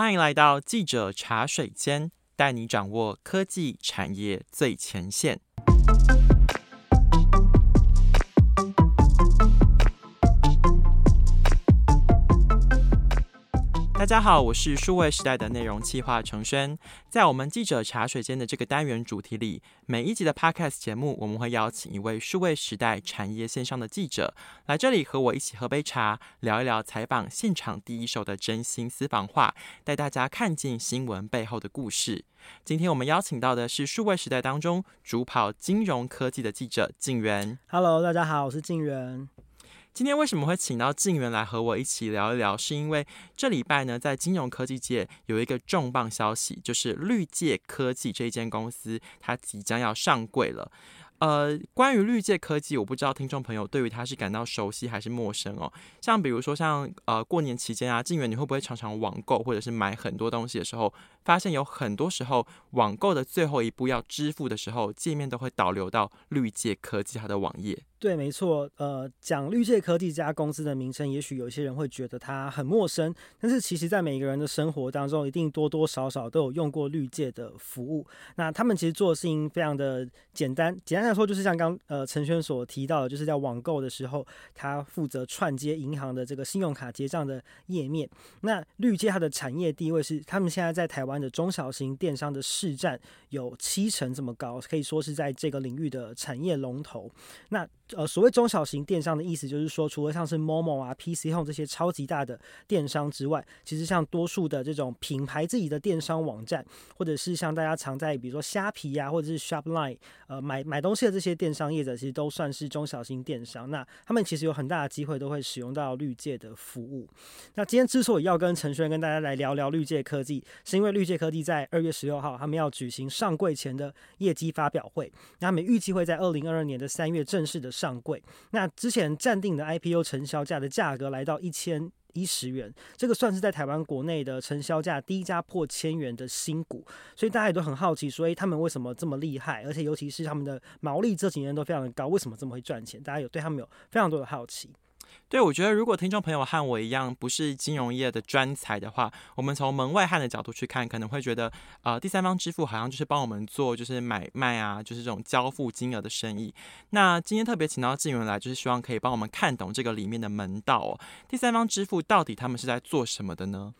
欢迎来到记者茶水间，带你掌握科技产业最前线。大家好，我是数位时代的内容企划承轩。在我们记者茶水间的这个单元主题里，每一集的 Podcast 节目，我们会邀请一位数位时代产业线上的记者来这里和我一起喝杯茶，聊一聊采访现场第一手的真心私房话，带大家看见新闻背后的故事。今天我们邀请到的是数位时代当中主跑金融科技的记者静媛。Hello，大家好，我是静媛。今天为什么会请到静媛来和我一起聊一聊？是因为这礼拜呢，在金融科技界有一个重磅消息，就是绿界科技这一间公司，它即将要上柜了。呃，关于绿界科技，我不知道听众朋友对于它是感到熟悉还是陌生哦。像比如说像，呃过年期间啊，静媛你会不会常常网购或者是买很多东西的时候，发现有很多时候网购的最后一步要支付的时候，界面都会导流到绿界科技它的网页。对，没错。呃，讲绿界科技这家公司的名称，也许有些人会觉得它很陌生，但是其实，在每个人的生活当中，一定多多少少都有用过绿界的服务。那他们其实做的事情非常的简单，简单来说，就是像刚呃陈轩所提到的，就是在网购的时候，他负责串接银行的这个信用卡结账的页面。那绿界它的产业地位是，他们现在在台湾的中小型电商的市占有七成这么高，可以说是在这个领域的产业龙头。那呃，所谓中小型电商的意思，就是说，除了像是 Momo 啊、PC Home 这些超级大的电商之外，其实像多数的这种品牌自己的电商网站，或者是像大家常在比如说虾皮呀、或者是 Shopline，呃，买买东西的这些电商业者，其实都算是中小型电商。那他们其实有很大的机会都会使用到绿界的服务。那今天之所以要跟陈轩跟大家来聊聊绿界科技，是因为绿界科技在二月十六号他们要举行上柜前的业绩发表会，那他们预计会在二零二二年的三月正式的。上柜，那之前暂定的 IPO 成销价的价格来到一千一十元，这个算是在台湾国内的成销价第一家破千元的新股，所以大家也都很好奇，所以他们为什么这么厉害，而且尤其是他们的毛利这几年都非常的高，为什么这么会赚钱？大家有对他们有非常多的好奇。对，我觉得如果听众朋友和我一样不是金融业的专才的话，我们从门外汉的角度去看，可能会觉得，呃，第三方支付好像就是帮我们做就是买卖啊，就是这种交付金额的生意。那今天特别请到志远来，就是希望可以帮我们看懂这个里面的门道哦。第三方支付到底他们是在做什么的呢？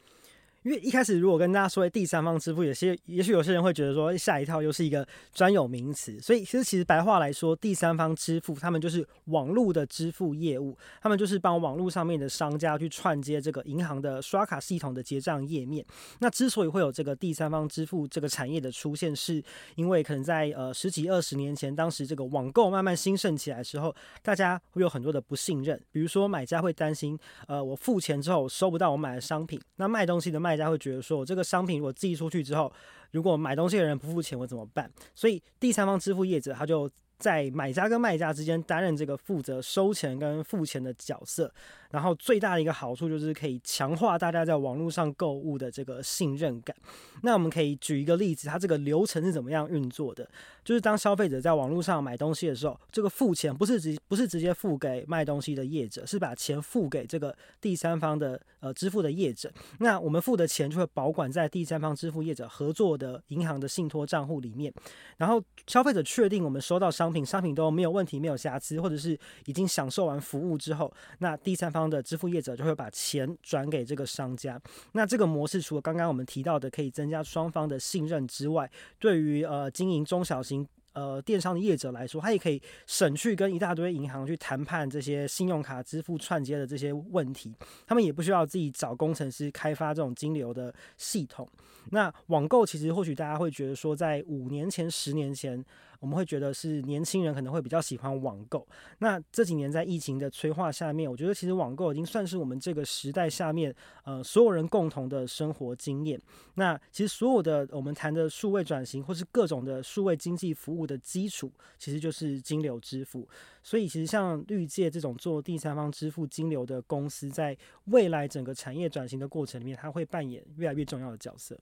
因为一开始如果跟大家说第三方支付，有些也许有些人会觉得说吓一跳，又是一个专有名词。所以其实其实白话来说，第三方支付他们就是网络的支付业务，他们就是帮网络上面的商家去串接这个银行的刷卡系统的结账页面。那之所以会有这个第三方支付这个产业的出现，是因为可能在呃十几二十年前，当时这个网购慢慢兴盛起来的时候，大家会有很多的不信任，比如说买家会担心，呃，我付钱之后收不到我买的商品，那卖东西的卖。大家会觉得说，我这个商品我寄出去之后，如果买东西的人不付钱，我怎么办？所以第三方支付业者他就在买家跟卖家之间担任这个负责收钱跟付钱的角色。然后最大的一个好处就是可以强化大家在网络上购物的这个信任感。那我们可以举一个例子，它这个流程是怎么样运作的？就是当消费者在网络上买东西的时候，这个付钱不是直不是直接付给卖东西的业者，是把钱付给这个第三方的呃支付的业者。那我们付的钱就会保管在第三方支付业者合作的银行的信托账户里面。然后消费者确定我们收到商品，商品都没有问题、没有瑕疵，或者是已经享受完服务之后，那第三方。的支付业者就会把钱转给这个商家。那这个模式除了刚刚我们提到的可以增加双方的信任之外，对于呃经营中小型呃电商的业者来说，他也可以省去跟一大堆银行去谈判这些信用卡支付串接的这些问题。他们也不需要自己找工程师开发这种金流的系统。那网购其实或许大家会觉得说，在五年前、十年前。我们会觉得是年轻人可能会比较喜欢网购。那这几年在疫情的催化下面，我觉得其实网购已经算是我们这个时代下面呃所有人共同的生活经验。那其实所有的我们谈的数位转型或是各种的数位经济服务的基础，其实就是金流支付。所以其实像绿界这种做第三方支付金流的公司，在未来整个产业转型的过程里面，它会扮演越来越重要的角色。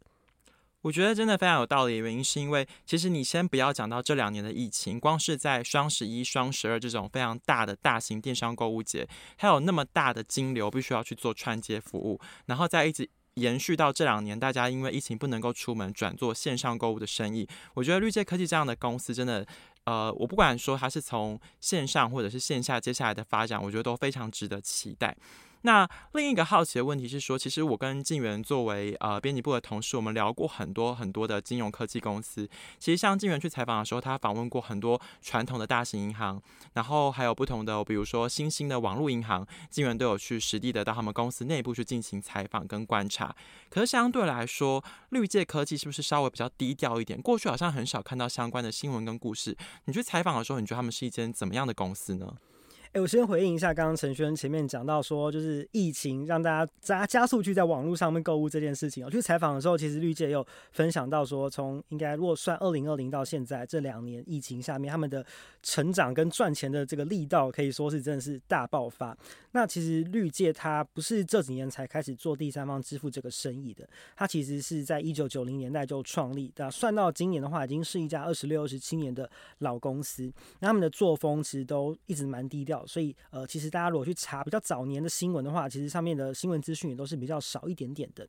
我觉得真的非常有道理的原因，是因为其实你先不要讲到这两年的疫情，光是在双十一、双十二这种非常大的大型电商购物节，还有那么大的金流必须要去做串接服务，然后再一直。延续到这两年，大家因为疫情不能够出门，转做线上购物的生意。我觉得绿界科技这样的公司真的。呃，我不管说它是从线上或者是线下接下来的发展，我觉得都非常值得期待。那另一个好奇的问题是说，其实我跟静源作为呃编辑部的同事，我们聊过很多很多的金融科技公司。其实像静源去采访的时候，他访问过很多传统的大型银行，然后还有不同的，比如说新兴的网络银行，静源都有去实地的到他们公司内部去进行采访跟观察。可是相对来说，绿界科技是不是稍微比较低调一点？过去好像很少看到相关的新闻跟故事。你去采访的时候，你觉得他们是一间怎么样的公司呢？哎，我先回应一下，刚刚陈轩前面讲到说，就是疫情让大家加加速去在网络上面购物这件事情。我去采访的时候，其实绿界也有分享到说，从应该如果算二零二零到现在这两年疫情下面，他们的成长跟赚钱的这个力道可以说是真的是大爆发。那其实绿界它不是这几年才开始做第三方支付这个生意的，它其实是在一九九零年代就创立。的算到今年的话，已经是一家二十六、二十七年的老公司。那他们的作风其实都一直蛮低调。所以，呃，其实大家如果去查比较早年的新闻的话，其实上面的新闻资讯也都是比较少一点点的。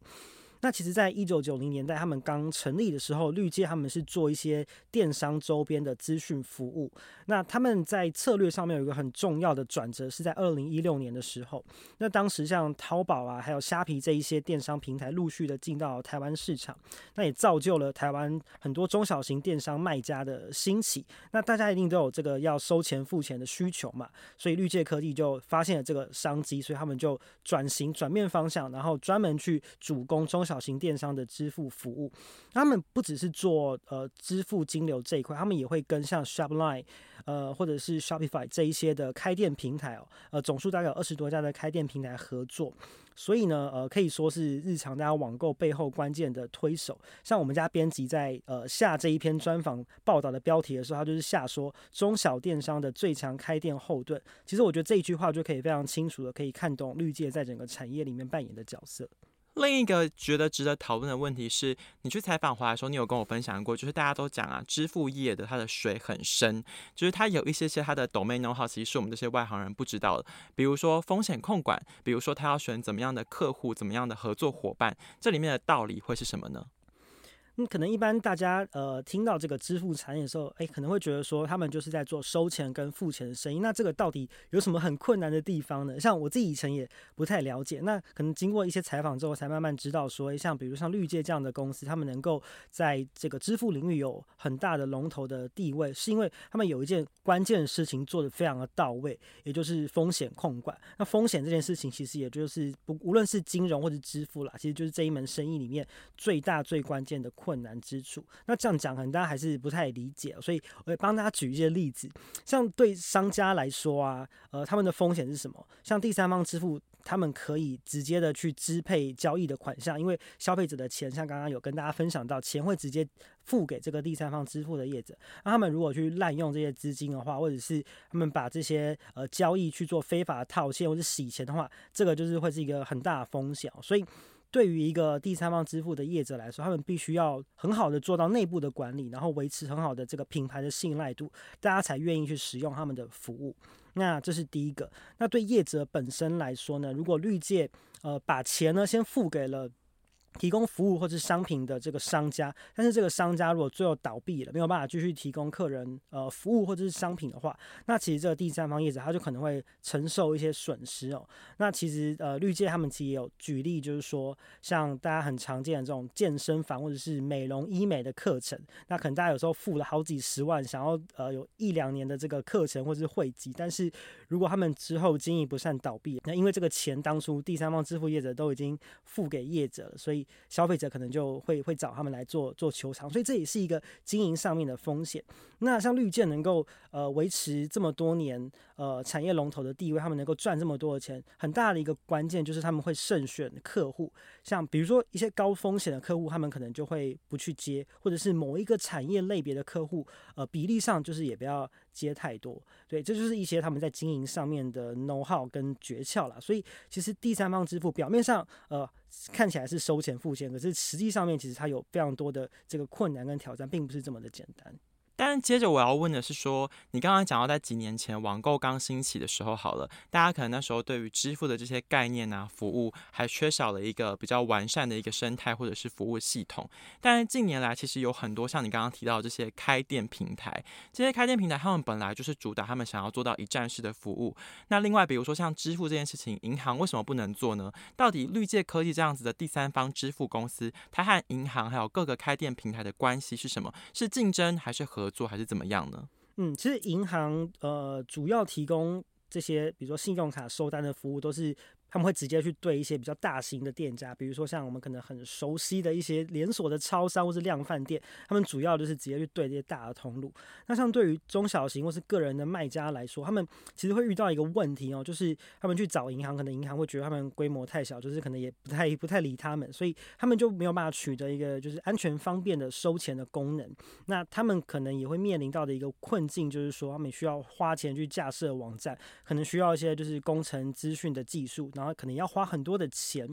那其实，在一九九零年代，他们刚成立的时候，绿界他们是做一些电商周边的资讯服务。那他们在策略上面有一个很重要的转折，是在二零一六年的时候。那当时像淘宝啊，还有虾皮这一些电商平台陆续的进到台湾市场，那也造就了台湾很多中小型电商卖家的兴起。那大家一定都有这个要收钱付钱的需求嘛，所以绿界科技就发现了这个商机，所以他们就转型转变方向，然后专门去主攻中。小型电商的支付服务，他们不只是做呃支付金流这一块，他们也会跟像 Shopline 呃或者是 Shopify 这一些的开店平台哦，呃总数大概有二十多家的开店平台合作。所以呢，呃，可以说是日常大家网购背后关键的推手。像我们家编辑在呃下这一篇专访报道的标题的时候，他就是下说中小电商的最强开店后盾。其实我觉得这一句话就可以非常清楚的可以看懂绿界在整个产业里面扮演的角色。另一个觉得值得讨论的问题是，你去采访回来的时候，你有跟我分享过，就是大家都讲啊，支付业的它的水很深，就是它有一些些它的 domain know-how，其实是我们这些外行人不知道的，比如说风险控管，比如说他要选怎么样的客户，怎么样的合作伙伴，这里面的道理会是什么呢？嗯，可能一般大家呃听到这个支付产业的时候，哎，可能会觉得说他们就是在做收钱跟付钱的生意。那这个到底有什么很困难的地方呢？像我自己以前也不太了解。那可能经过一些采访之后，才慢慢知道说，像比如像绿界这样的公司，他们能够在这个支付领域有很大的龙头的地位，是因为他们有一件关键的事情做得非常的到位，也就是风险控管。那风险这件事情，其实也就是不无论是金融或者支付啦，其实就是这一门生意里面最大最关键的。困难之处，那这样讲可能大家还是不太理解，所以我也帮大家举一些例子。像对商家来说啊，呃，他们的风险是什么？像第三方支付，他们可以直接的去支配交易的款项，因为消费者的钱，像刚刚有跟大家分享到，钱会直接付给这个第三方支付的业者。那他们如果去滥用这些资金的话，或者是他们把这些呃交易去做非法套现或者洗钱的话，这个就是会是一个很大的风险。所以。对于一个第三方支付的业者来说，他们必须要很好的做到内部的管理，然后维持很好的这个品牌的信赖度，大家才愿意去使用他们的服务。那这是第一个。那对业者本身来说呢，如果绿界呃把钱呢先付给了。提供服务或者商品的这个商家，但是这个商家如果最后倒闭了，没有办法继续提供客人呃服务或者是商品的话，那其实这个第三方业者他就可能会承受一些损失哦。那其实呃绿界他们其实也有举例，就是说像大家很常见的这种健身房或者是美容医美的课程，那可能大家有时候付了好几十万，想要呃有一两年的这个课程或者是会籍，但是如果他们之后经营不善倒闭，那因为这个钱当初第三方支付业者都已经付给业者了，所以消费者可能就会会找他们来做做球场，所以这也是一个经营上面的风险。那像绿箭能够呃维持这么多年呃产业龙头的地位，他们能够赚这么多的钱，很大的一个关键就是他们会慎选客户。像比如说一些高风险的客户，他们可能就会不去接，或者是某一个产业类别的客户，呃比例上就是也不要接太多。对，这就是一些他们在经营上面的 know how 跟诀窍啦。所以其实第三方支付表面上呃。看起来是收钱付钱，可是实际上面其实它有非常多的这个困难跟挑战，并不是这么的简单。但接着我要问的是说，你刚刚讲到在几年前网购刚兴起的时候，好了，大家可能那时候对于支付的这些概念啊、服务，还缺少了一个比较完善的一个生态或者是服务系统。但是近年来，其实有很多像你刚刚提到的这些开店平台，这些开店平台他们本来就是主打他们想要做到一站式的服务。那另外，比如说像支付这件事情，银行为什么不能做呢？到底绿界科技这样子的第三方支付公司，它和银行还有各个开店平台的关系是什么？是竞争还是合做还是怎么样呢？嗯，其实银行呃主要提供这些，比如说信用卡收单的服务，都是。他们会直接去对一些比较大型的店家，比如说像我们可能很熟悉的一些连锁的超商或是量贩店，他们主要就是直接去对这些大的通路。那像对于中小型或是个人的卖家来说，他们其实会遇到一个问题哦，就是他们去找银行，可能银行会觉得他们规模太小，就是可能也不太不太理他们，所以他们就没有办法取得一个就是安全方便的收钱的功能。那他们可能也会面临到的一个困境，就是说他们需要花钱去架设网站，可能需要一些就是工程资讯的技术。然后可能要花很多的钱，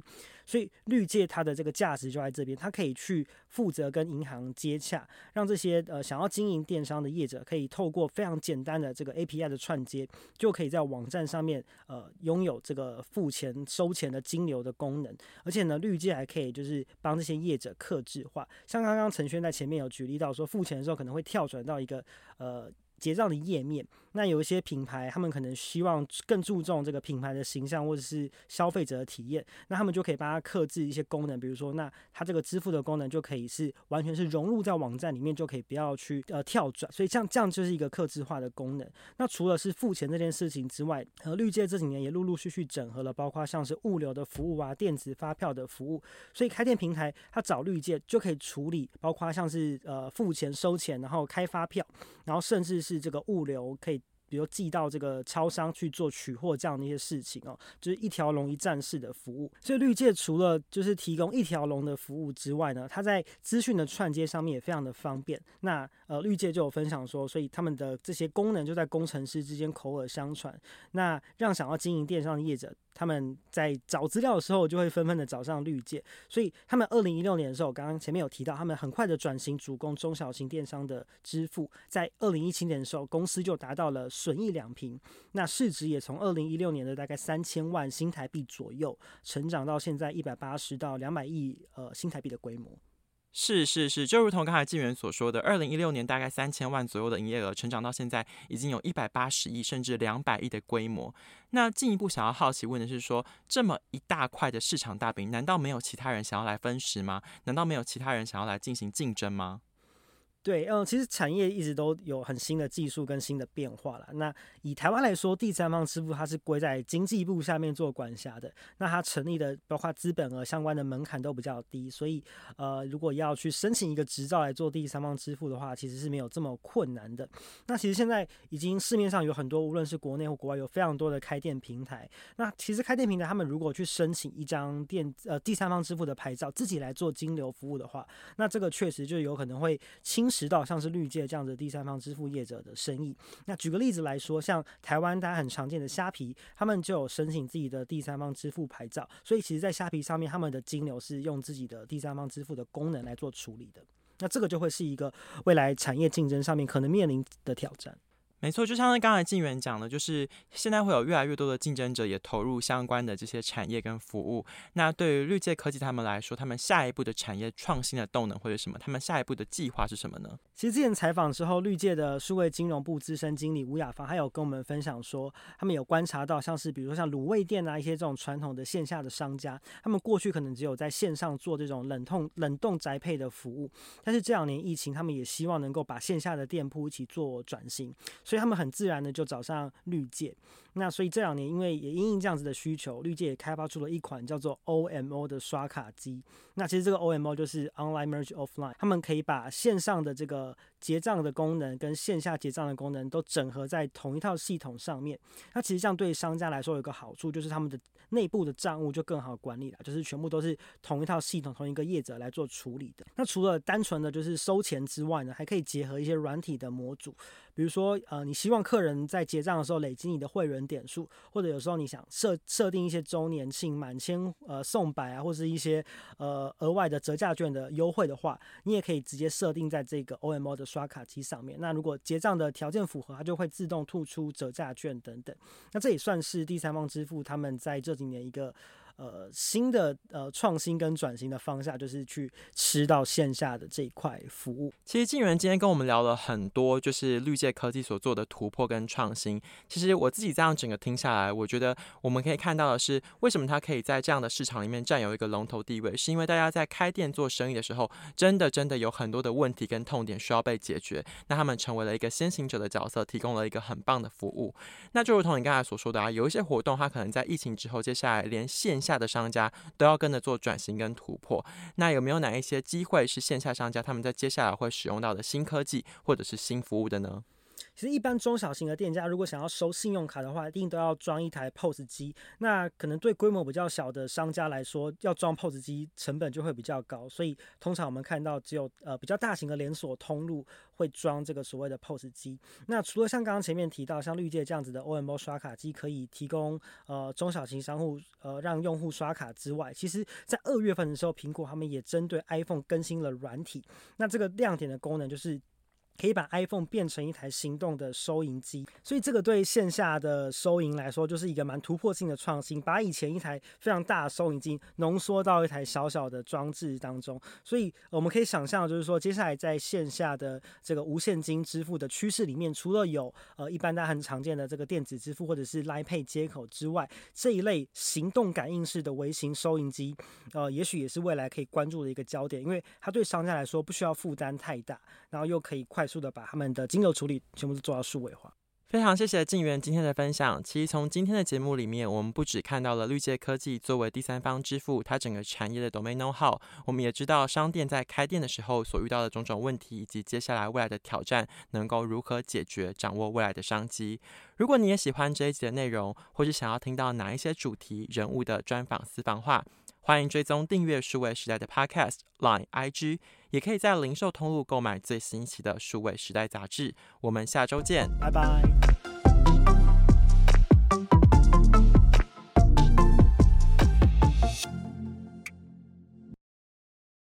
所以绿界它的这个价值就在这边，它可以去负责跟银行接洽，让这些呃想要经营电商的业者可以透过非常简单的这个 API 的串接，就可以在网站上面呃拥有这个付钱收钱的金流的功能，而且呢，绿界还可以就是帮这些业者客制化，像刚刚陈轩在前面有举例到说，付钱的时候可能会跳转到一个呃。结账的页面，那有一些品牌，他们可能希望更注重这个品牌的形象或者是消费者的体验，那他们就可以帮他克制一些功能，比如说，那它这个支付的功能就可以是完全是融入在网站里面，就可以不要去呃跳转，所以这样这样就是一个克制化的功能。那除了是付钱这件事情之外，呃，绿界这几年也陆陆续续整合了，包括像是物流的服务啊、电子发票的服务，所以开店平台它找绿界就可以处理，包括像是呃付钱、收钱，然后开发票，然后甚至是这个物流可以，比如寄到这个超商去做取货这样的一些事情哦，就是一条龙一站式的服务。所以绿界除了就是提供一条龙的服务之外呢，它在资讯的串接上面也非常的方便。那呃，绿界就有分享说，所以他们的这些功能就在工程师之间口耳相传，那让想要经营电商的业者。他们在找资料的时候，就会纷纷的找上绿界，所以他们二零一六年的时候，刚刚前面有提到，他们很快的转型主攻中小型电商的支付，在二零一七年的时候，公司就达到了损益两平，那市值也从二零一六年的大概三千万新台币左右，成长到现在一百八十到两百亿呃新台币的规模。是是是，就如同刚才纪元所说的，二零一六年大概三千万左右的营业额，成长到现在已经有一百八十亿甚至两百亿的规模。那进一步想要好奇问的是说，这么一大块的市场大饼，难道没有其他人想要来分食吗？难道没有其他人想要来进行竞争吗？对，嗯，其实产业一直都有很新的技术跟新的变化了。那以台湾来说，第三方支付它是归在经济部下面做管辖的。那它成立的包括资本额相关的门槛都比较低，所以呃，如果要去申请一个执照来做第三方支付的话，其实是没有这么困难的。那其实现在已经市面上有很多，无论是国内或国外，有非常多的开店平台。那其实开店平台他们如果去申请一张电呃第三方支付的牌照，自己来做金流服务的话，那这个确实就有可能会侵蚀到像是绿界这样的第三方支付业者的生意。那举个例子来说，像台湾大家很常见的虾皮，他们就有申请自己的第三方支付牌照，所以其实，在虾皮上面，他们的金流是用自己的第三方支付的功能来做处理的。那这个就会是一个未来产业竞争上面可能面临的挑战。没错，就像刚才静远讲的，就是现在会有越来越多的竞争者也投入相关的这些产业跟服务。那对于绿界科技他们来说，他们下一步的产业创新的动能会是什么？他们下一步的计划是什么呢？其实之前采访之后，绿界的数位金融部资深经理吴雅芳还有跟我们分享说，他们有观察到，像是比如说像卤味店啊一些这种传统的线下的商家，他们过去可能只有在线上做这种冷冻冷冻宅配的服务，但是这两年疫情，他们也希望能够把线下的店铺一起做转型。所以以他们很自然的就找上绿界，那所以这两年因为也因应这样子的需求，绿界也开发出了一款叫做 OMO 的刷卡机。那其实这个 OMO 就是 Online Merge Offline，他们可以把线上的这个结账的功能跟线下结账的功能都整合在同一套系统上面。那其实这样对商家来说有个好处，就是他们的内部的账务就更好管理了，就是全部都是同一套系统、同一个业者来做处理的。那除了单纯的就是收钱之外呢，还可以结合一些软体的模组。比如说，呃，你希望客人在结账的时候累积你的会员点数，或者有时候你想设设定一些周年庆满千呃送百啊，或是一些呃额外的折价券的优惠的话，你也可以直接设定在这个 OMO 的刷卡机上面。那如果结账的条件符合，它就会自动吐出折价券等等。那这也算是第三方支付他们在这几年一个。呃，新的呃创新跟转型的方向，就是去吃到线下的这一块服务。其实静源今天跟我们聊了很多，就是绿界科技所做的突破跟创新。其实我自己这样整个听下来，我觉得我们可以看到的是，为什么它可以在这样的市场里面占有一个龙头地位，是因为大家在开店做生意的时候，真的真的有很多的问题跟痛点需要被解决。那他们成为了一个先行者的角色，提供了一个很棒的服务。那就如同你刚才所说的啊，有一些活动，它可能在疫情之后，接下来连线下的商家都要跟着做转型跟突破，那有没有哪一些机会是线下商家他们在接下来会使用到的新科技或者是新服务的呢？其实，一般中小型的店家如果想要收信用卡的话，一定都要装一台 POS 机。那可能对规模比较小的商家来说，要装 POS 机成本就会比较高。所以，通常我们看到只有呃比较大型的连锁通路会装这个所谓的 POS 机。那除了像刚刚前面提到像绿界这样子的 OMO 刷卡机可以提供呃中小型商户呃让用户刷卡之外，其实在二月份的时候，苹果他们也针对 iPhone 更新了软体。那这个亮点的功能就是。可以把 iPhone 变成一台行动的收银机，所以这个对线下的收银来说就是一个蛮突破性的创新，把以前一台非常大的收银机浓缩到一台小小的装置当中。所以我们可以想象，就是说接下来在线下的这个无现金支付的趋势里面，除了有呃一般大家很常见的这个电子支付或者是 Line Pay 接口之外，这一类行动感应式的微型收银机，呃，也许也是未来可以关注的一个焦点，因为它对商家来说不需要负担太大，然后又可以快。快速的把他们的金流处理全部都做到数位化。非常谢谢静源今天的分享。其实从今天的节目里面，我们不只看到了绿界科技作为第三方支付，它整个产业的 domain know-how，我们也知道商店在开店的时候所遇到的种种问题，以及接下来未来的挑战能够如何解决，掌握未来的商机。如果你也喜欢这一集的内容，或是想要听到哪一些主题人物的专访私房话，欢迎追踪订阅数位时代的 Podcast Line IG，也可以在零售通路购买最新一期的数位时代杂志。我们下周见，拜拜。